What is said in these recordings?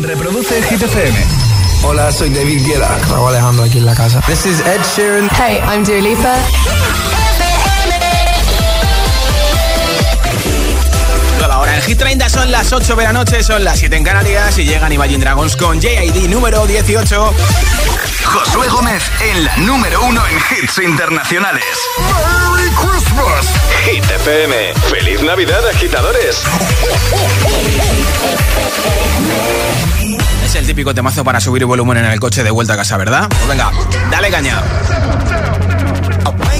Reproduce Hit FM. Hola, soy David Guetta. Raúl Alejandro aquí en la casa. This is Ed Sheeran. Hey, I'm Dua Lipa. Hit 30 son las 8 de la noche, son las 7 en Canarias y llegan Imagine Dragons con JID número 18. Josué Gómez en la número 1 en hits internacionales. ¡Merry Christmas! Hit FM. ¡Feliz Navidad, agitadores! Es el típico temazo para subir el volumen en el coche de vuelta a casa, ¿verdad? Pues venga, dale caña.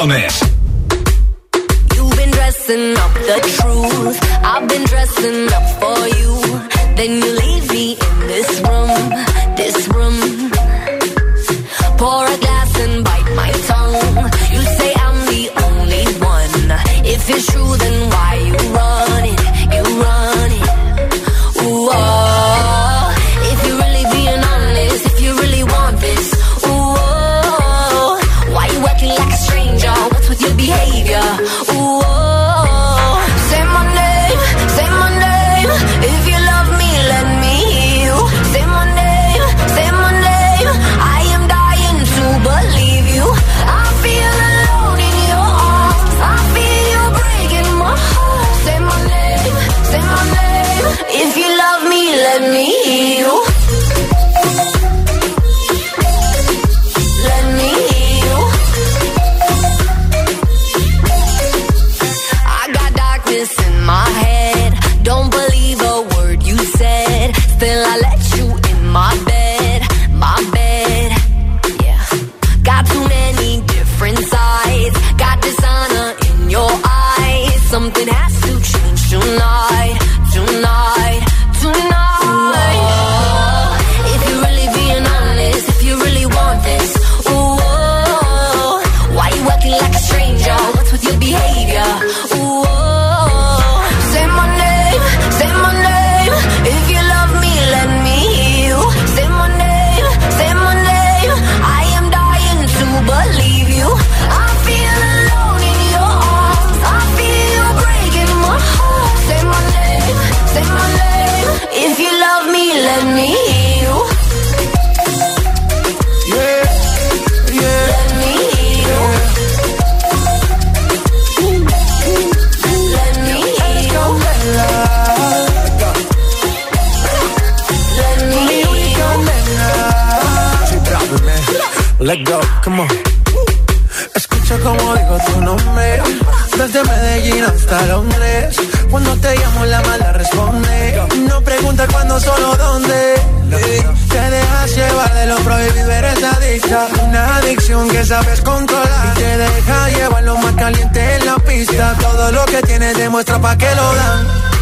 Gómez. You've been dressing up the truth. I've been dressing up for you. Then you leave me in this room, this room. Pour a glass and bite my tongue. You say I'm the only one. If it's true, then why Desde Medellín hasta Londres. Cuando te llamo la mala responde. No pregunta cuándo, solo dónde. Te dejas llevar de lo prohibido, eres adicta. Una adicción que sabes controlar. Y te deja llevar lo más caliente en la pista. Todo lo que tienes demuestra pa' que lo dan.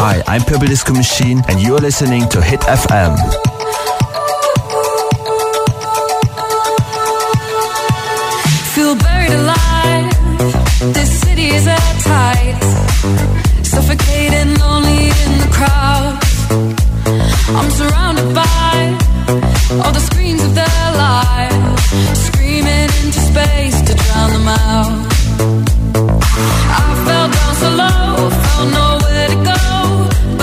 Hi, I'm Purple Disco Machine, and you're listening to Hit FM. feel buried alive. This city is at tight, suffocating, lonely in the crowd. I'm surrounded by all the screens of their lives, screaming into space to drown them out. I fell down so low, found nowhere to go,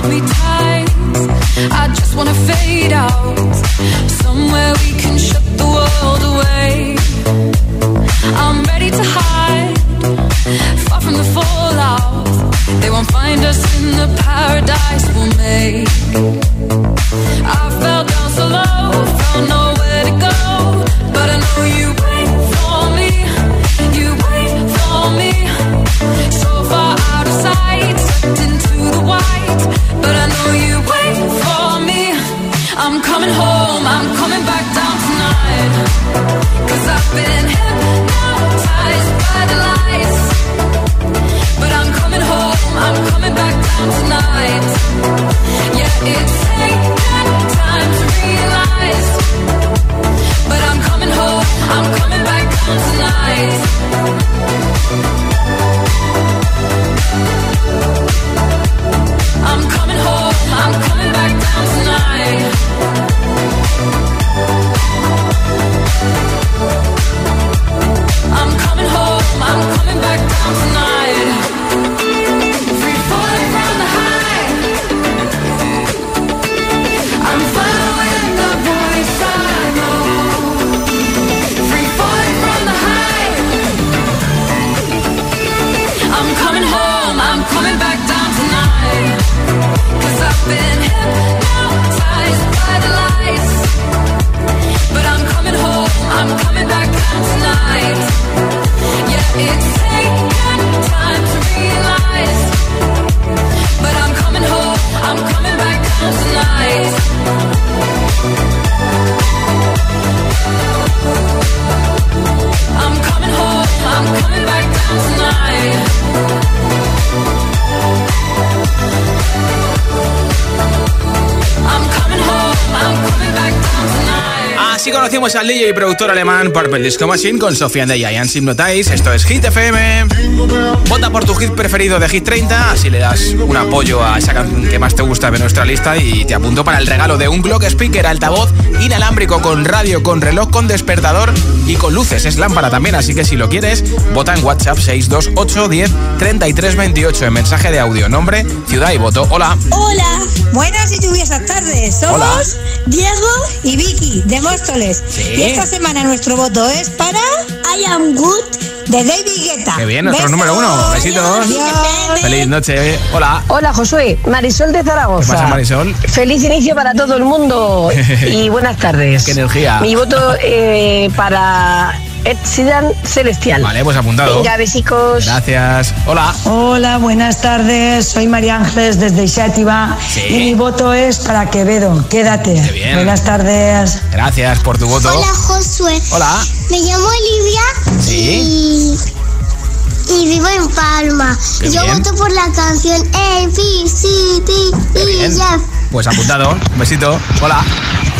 hold me tight. Conocimos al DJ y productor alemán Purple Disco Machine con Sofía and the Giants Hypnotize. Esto es Hit FM. Vota por tu hit preferido de Hit 30, así le das un apoyo a esa canción que más te gusta de nuestra lista y te apunto para el regalo de un Glock Speaker altavoz inalámbrico con radio, con reloj, con despertador y con luces. Es lámpara también, así que si lo quieres, vota en WhatsApp 628 10 33 28 en mensaje de audio, nombre, ciudad y voto. Hola. Hola, buenas y lluviosas tardes. Somos Hola. Diego y Vicky de Móstoles. Y esta semana nuestro voto es para I Am Good de David Guetta. Qué bien, nuestro número uno. Besitos. Adiós. Feliz noche. Hola. Hola Josué, Marisol de ¿Qué Zaragoza. pasa, Marisol? Feliz inicio para todo el mundo y buenas tardes. Qué energía. Mi voto eh, para Ed Celestial. Vale, pues apuntado. Venga, besicos. Gracias. Hola. Hola, buenas tardes. Soy María Ángeles desde Xátiva Sí. y mi voto es para Quevedo. Quédate. Qué bien. Buenas tardes. Gracias por tu voto. Hola Josué. Hola. Me llamo Olivia Sí. y, y vivo en Palma. Qué Yo bien. voto por la canción A, B, C, D, E. F. Pues apuntado. Un besito. Hola.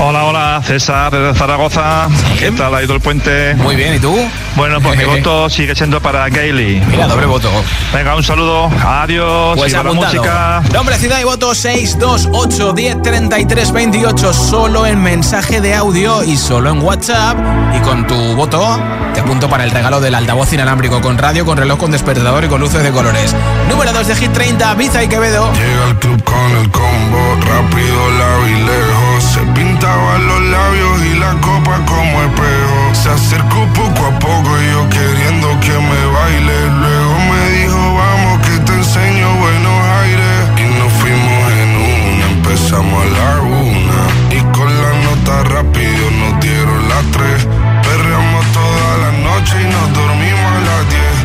Hola, hola, César desde Zaragoza. ¿Qué tal ha ido el puente? Muy bien, ¿y tú? Bueno, pues mi voto sigue siendo para Gailey. Mira, doble voto. Venga, un saludo. Adiós. Pues la música. Nombre, ciudad y voto 628 10 33 28. Solo en mensaje de audio y solo en WhatsApp. Y con tu voto te apunto para el regalo del altavoz inalámbrico con radio, con reloj, con despertador y con luces de colores. Número 2 de Hit 30, Biza y Quevedo. Llega al club con el combo, rápido, lado y lejos. Se pintaban los labios y la copa como espejo. Se acercó poco a poco y yo queriendo que me baile. Luego me dijo, vamos que te enseño buenos aires. Y nos fuimos en una, empezamos a la una. Y con la nota rápido nos dieron las tres. Perreamos toda la noche y nos dormimos a las diez.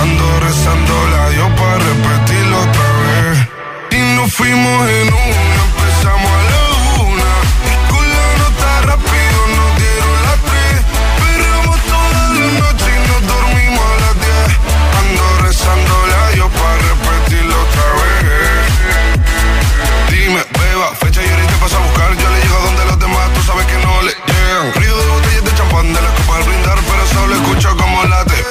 Ando rezando la Dios para repetirlo otra vez. Y nos fuimos en una,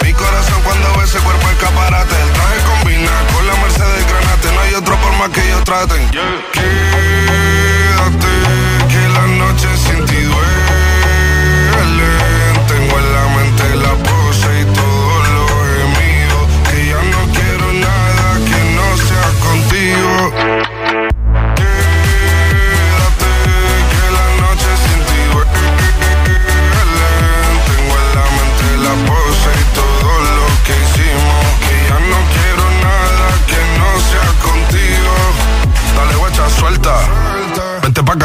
Mi corazón cuando ve ese cuerpo escaparate. El traje combina con la Mercedes Granate. No hay otro por más que ellos traten.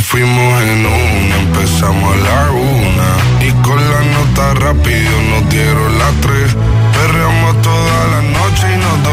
Fuimos en una, empezamos a la una. Y con la nota rápido nos dieron las tres. Perreamos toda la noche y nos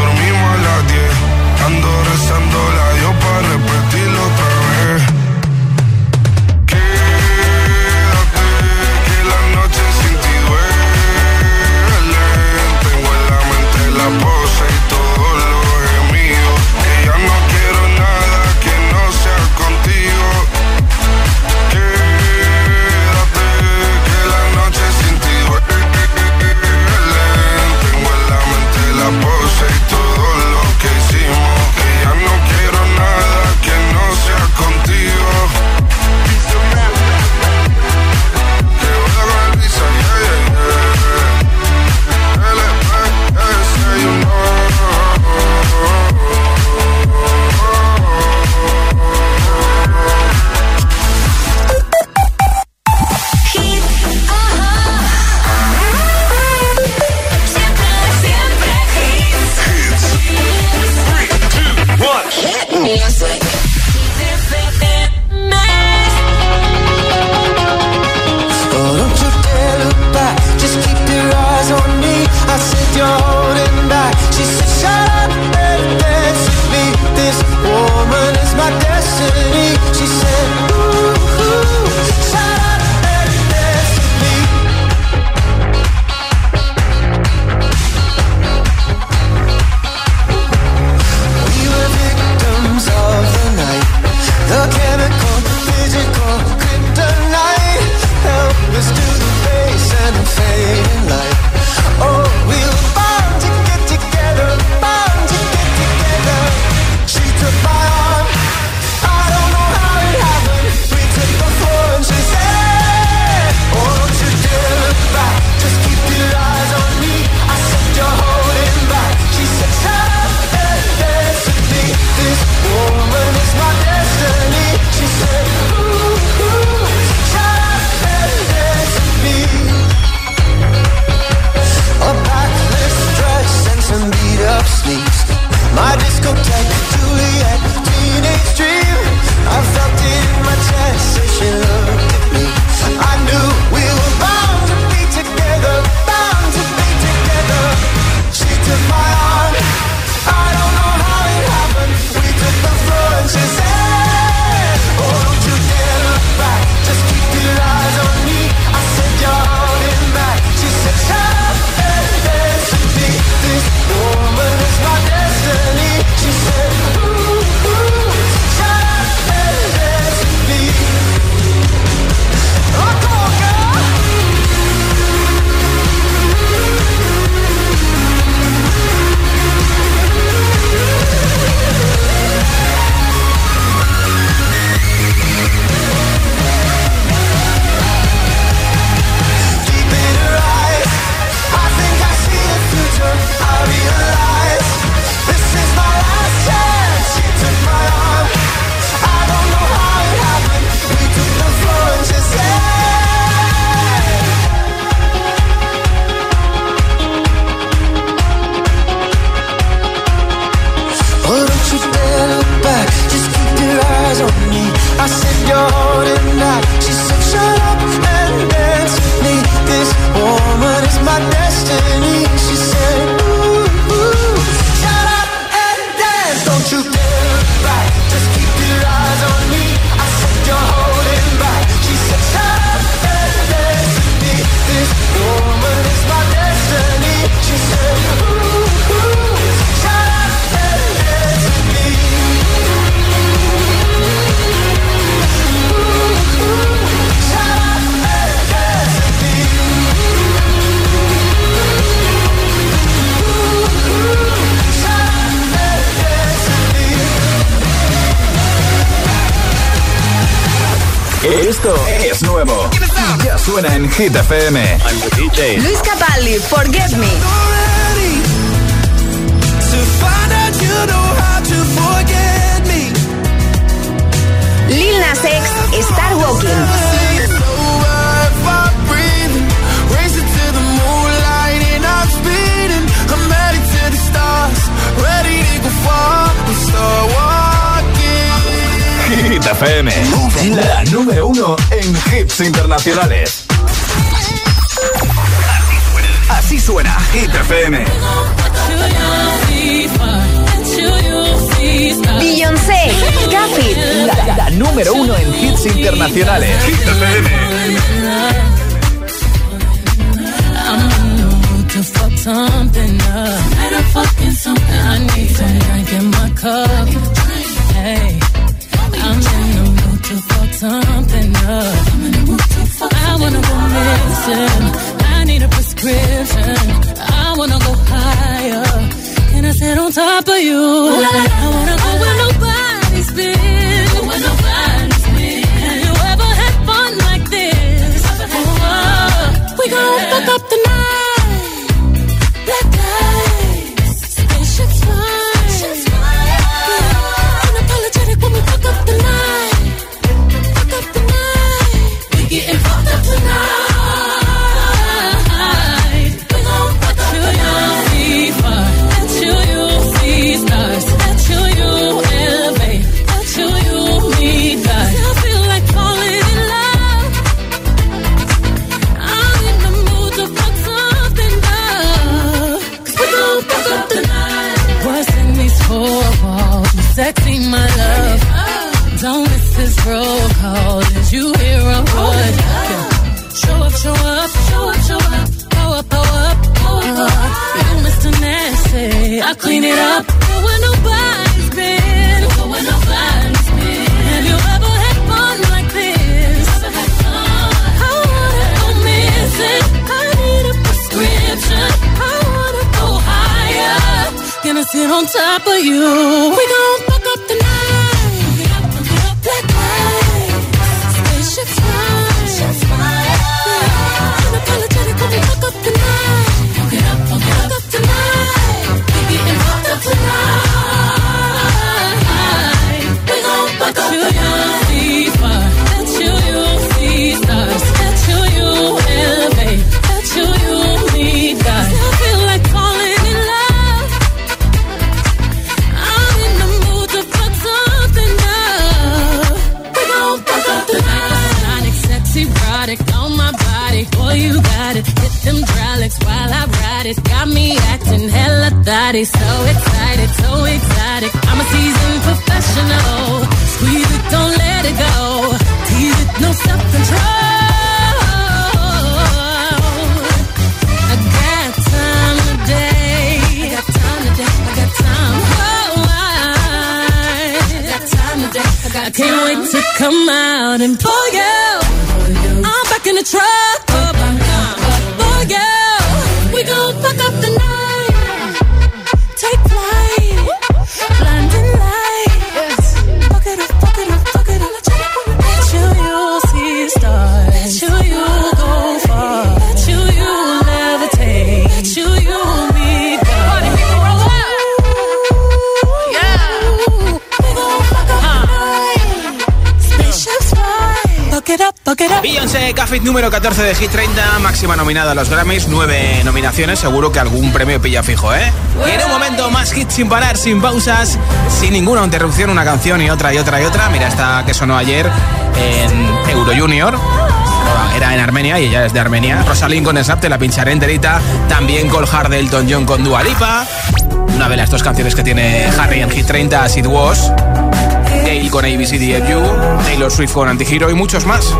Hit FM. Luis Capaldi, Forget Me. Lil Nas X, Star Walking. Hit FM, la número uno en hits internacionales. FM. Beyoncé, Capit, la, la, número uno en hits internacionales. Hit FM. I'm in the mood to fuck something up. I wanna go missing. I need a prescription. I wanna go higher. And I sit on top of you. I wanna go where nobody's been. protocol is you hear a oh, word. Show up, show up, show up, show up. Power, power, up. power. You Mr. Nasty, I clean it up. Go where nobody's been. Go where nobody's been. Have you ever had fun like this? I wanna go missing. I need a prescription. I wanna go higher. Gonna sit on top of you. We gon' Café número 14 de Hit 30, máxima nominada a los Grammys, nueve nominaciones, seguro que algún premio pilla fijo, ¿eh? Y en un momento más hits sin parar, sin pausas, sin ninguna interrupción, una canción y otra y otra y otra. Mira esta que sonó ayer en Euro Junior. Era en Armenia y ella es de Armenia. Rosalind con Snap, te la pincharé enterita. También Cole Hard de John con Dua Lipa. Una de las dos canciones que tiene Harry en Hit 30, As It. Gail con ABCDFU, Taylor Swift con Antihero y muchos más.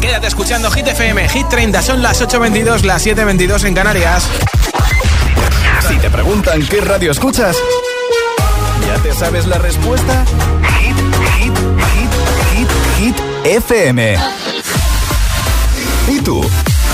Quédate escuchando Hit FM, Hit 30, son las 8.22, las 7.22 en Canarias. Si te preguntan qué radio escuchas, ¿ya te sabes la respuesta? Hit, hit, hit, hit, hit, FM. ¿Y tú?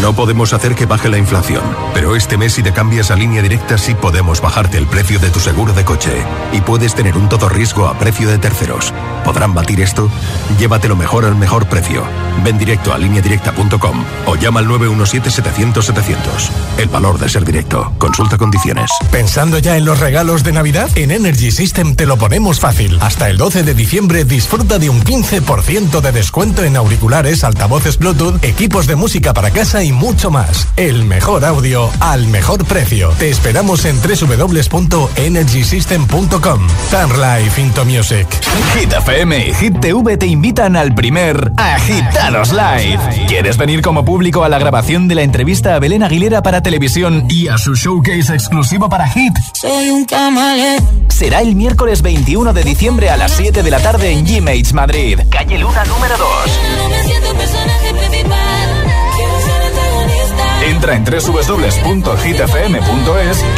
No podemos hacer que baje la inflación, pero este mes si te cambias a línea directa sí podemos bajarte el precio de tu seguro de coche y puedes tener un todo riesgo a precio de terceros. ¿Podrán batir esto? Llévatelo mejor al mejor precio. Ven directo a lineadirecta.com o llama al 917-700-700. El valor de ser directo. Consulta condiciones. ¿Pensando ya en los regalos de Navidad? En Energy System te lo ponemos fácil. Hasta el 12 de diciembre disfruta de un 15% de descuento en auriculares, altavoces Bluetooth, equipos de música para casa y mucho más. El mejor audio al mejor precio. Te esperamos en www.energysystem.com. Life Into Music. Hit FM y Hit TV te invitan al primer Agitados Live. ¿Quieres venir como público a la grabación de la entrevista a Belén Aguilera para televisión y a su showcase exclusivo para Hit? Soy un Será el miércoles 21 de diciembre a las 7 de la tarde en G-Mates Madrid. Calle Luna número 2. Entra en www.hitfm.es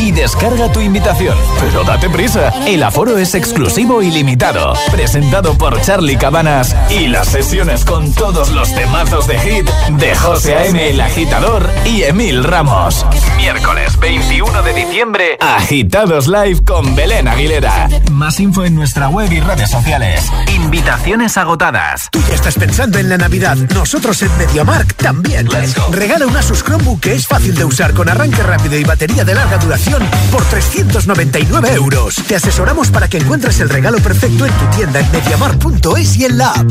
y descarga tu invitación. Pero date prisa, el aforo es exclusivo y limitado. Presentado por Charlie Cabanas y las sesiones con todos los temazos de hit de José A.M. el Agitador y Emil Ramos. Miércoles 21 de diciembre, Agitados Live con Belén Aguilera. Más info en nuestra web y redes sociales. Invitaciones agotadas. Tú ya estás pensando en la Navidad. Nosotros en MediaMark también. Regala un Asus Chromebook que es fácil de usar con arranque rápido y batería de larga duración por 399 euros. Te asesoramos para que encuentres el regalo perfecto en tu tienda en MediaMark.es y en la app.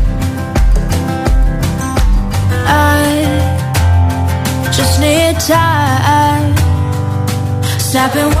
I just need time. Snapping.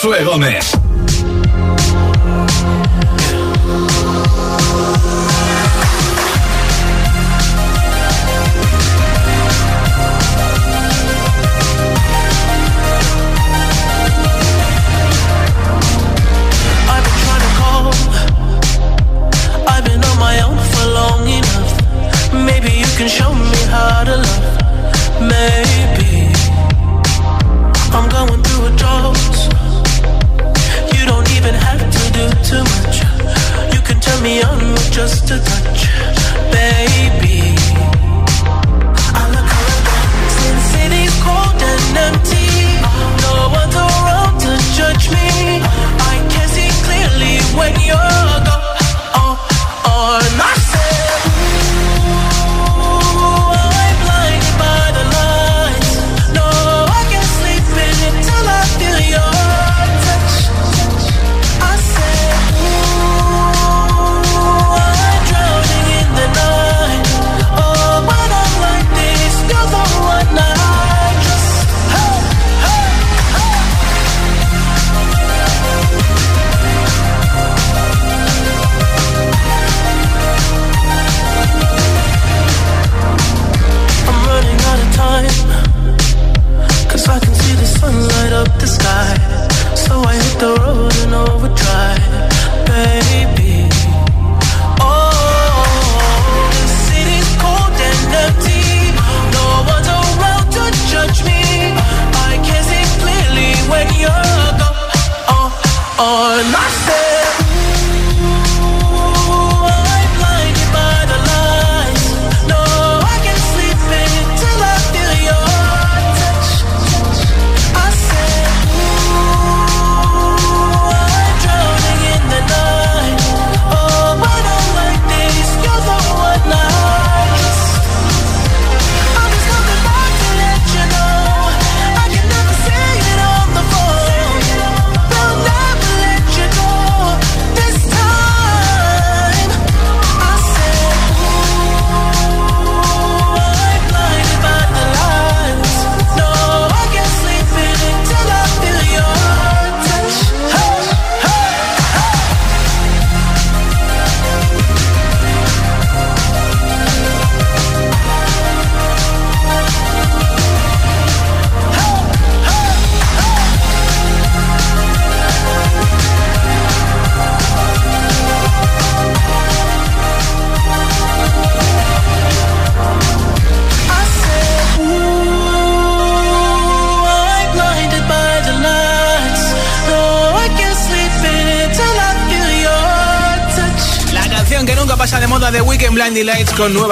Josué Gómez.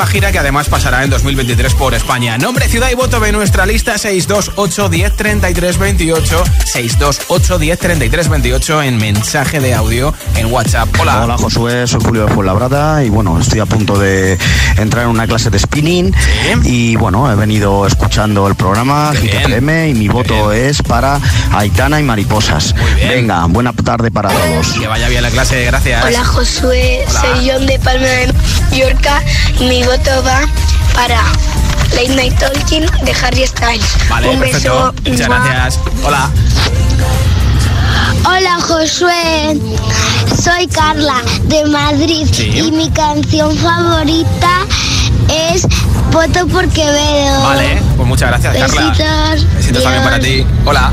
Gira que además pasará en 2023 por España. Nombre, ciudad y voto de nuestra lista 628 10 33 28 628 10 33 28 en mensaje de audio en WhatsApp. Hola. Hola Josué, soy Julio de Fuenlabrada y bueno, estoy a punto de entrar en una clase de spinning y bueno, he venido escuchando el programa GTFM y mi voto es para Aitana y Mariposas. Venga, buena tarde para todos. Que vaya bien la clase, gracias. Hola Josué, Hola. soy John de Palma de Mallorca y mi voto va para Late Night Talking de Harry Styles. Vale, Un perfecto. beso. Muchas gracias. Hola. Hola Josué, soy Carla de Madrid Sí. y mi canción favorita es Voto por Quevedo. Vale, pues muchas gracias, Carla. Besitos. Besitos también para ti. Hola.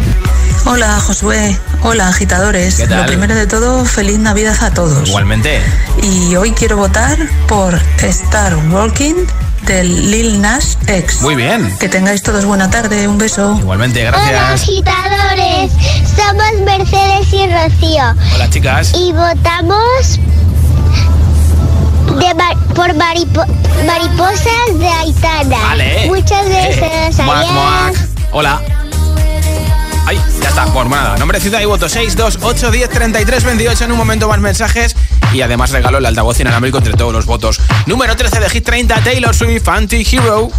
Hola Josué, hola agitadores. ¿Qué tal? Lo primero de todo, feliz Navidad a todos. Igualmente. Y hoy quiero votar por Star Walking del Lil Nas X. Muy bien. Que tengáis todos buena tarde, un beso. Igualmente, Hola gracias. agitadores, somos Mercedes y Rocío Hola, chicas. y votamos de mar- por maripo- mariposas de Aitana. Vale. Muchas. Moac, adiós. moac. Hola. Ay, ya está, por nada. Nombre, ciudad y voto 628 10 33 28. En un momento más mensajes y además regalo el altavoz inalámbrico entre todos los votos. Número 13 de Hit 30, Taylor Swift, Anti-Hero.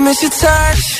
I miss your touch.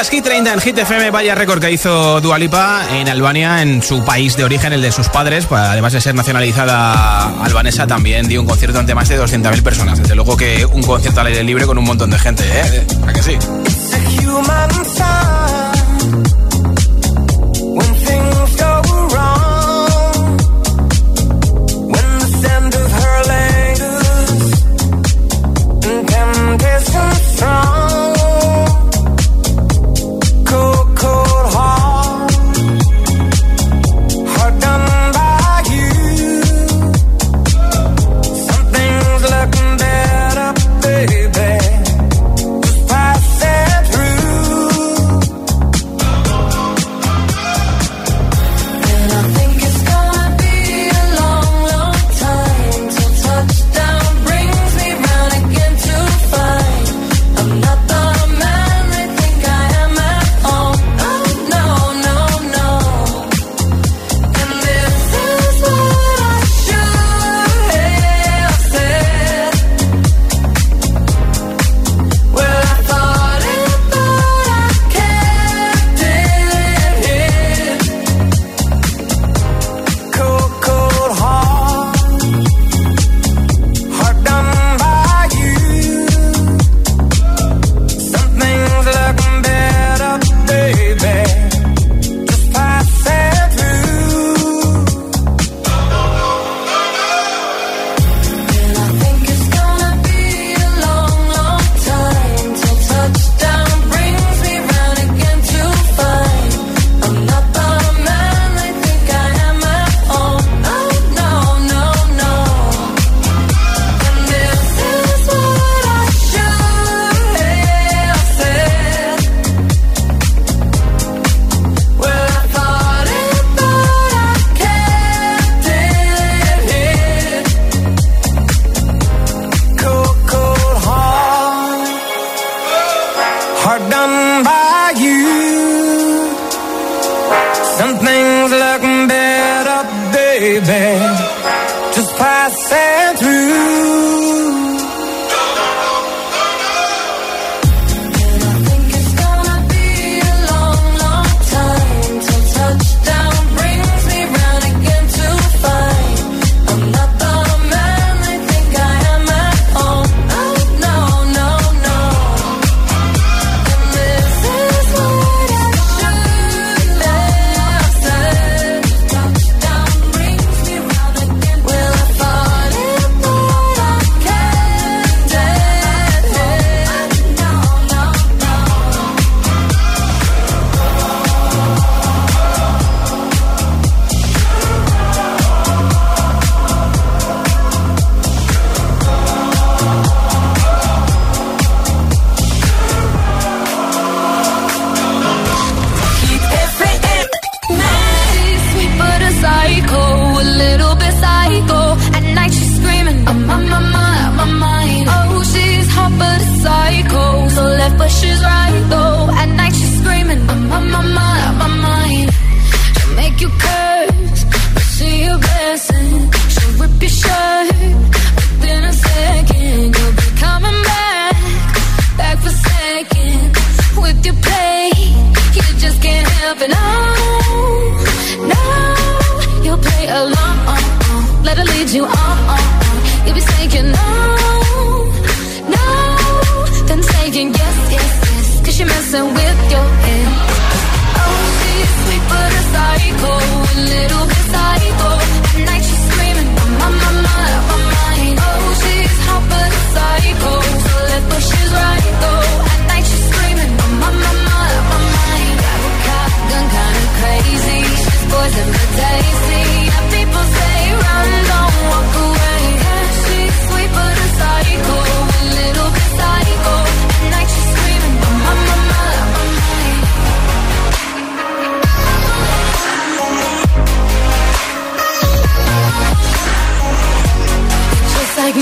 Filipinas, Hit 30 en Hit FM, vaya récord que hizo Dualipa en Albania, en su país de origen, el de sus padres. Pues, además de ser nacionalizada albanesa, también dio un concierto ante más de 200.000 personas. Desde luego que un concierto al aire libre con un montón de gente, ¿eh? ¿A que sí?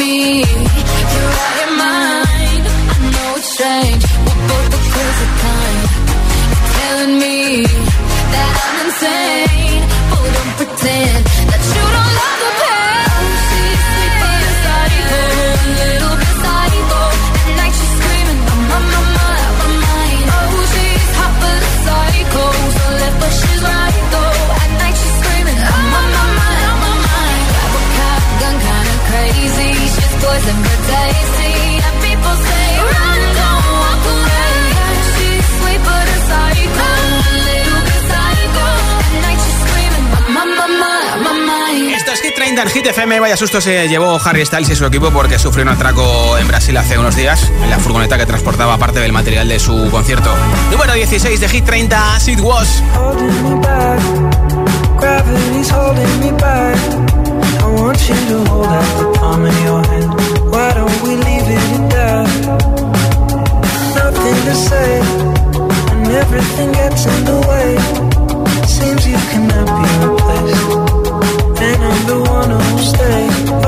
me. Vaya susto se llevó Harry Styles y su equipo porque sufrió un atraco en Brasil hace unos días en la furgoneta que transportaba parte del material de su concierto. Número 16 de Hit 30, Sid Was. Everything gets in the way. Seems you cannot be replaced. and I'm the one who'll stay.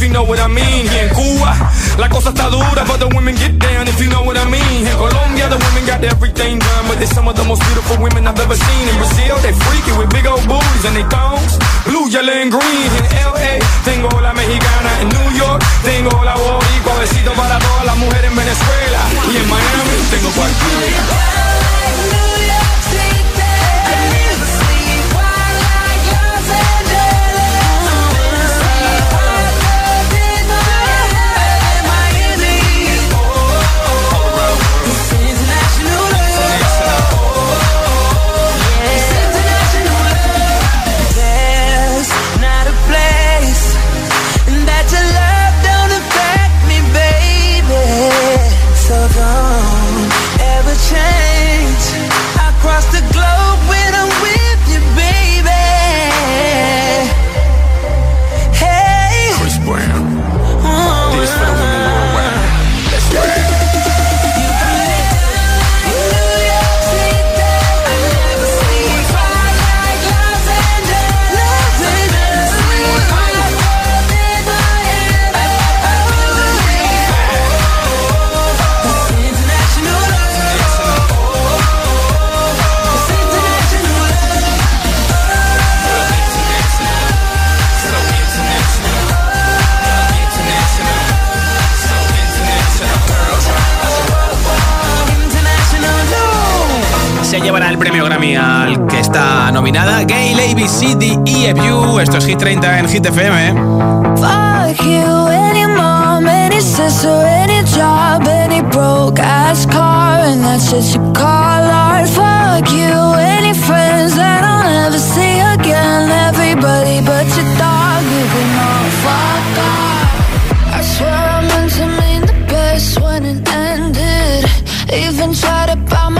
If you know what I mean. Here in Cuba, la cosa está dura, but the women get down if you know what I mean. In Colombia, the women got everything done, but they're some of the most beautiful women I've ever seen. In Brazil, they freaky with big old booties and they thongs, blue, yellow, and green. In LA, tengo la mexicana. In New York, tengo la boricua. Besito para todas las mujeres en Venezuela. Y en Miami, tengo cualquiera. Llevará el premio Grammy al que está nominada Gail ABC EFU. Esto es Hit 30 en Hit FM. Fuck you, any mom, any sister, any job, any broke ass car, and that's just you call art. Fuck you, any friends that I'll never see again. Everybody but your dog, you can all fuck off. I swear I meant to mean the best when it ended. Even tried to bite my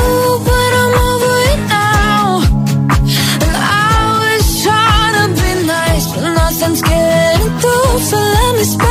So let me spell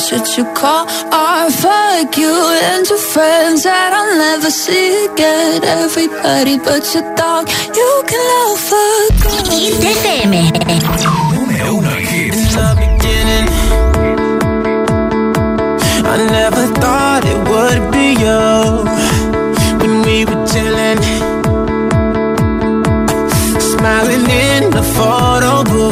should you call or fuck you and your friends that I'll never see again? Everybody but your dog, you can FM. Número uno hits. In the beginning, I never thought it would be you when we were chilling, smiling in the photo booth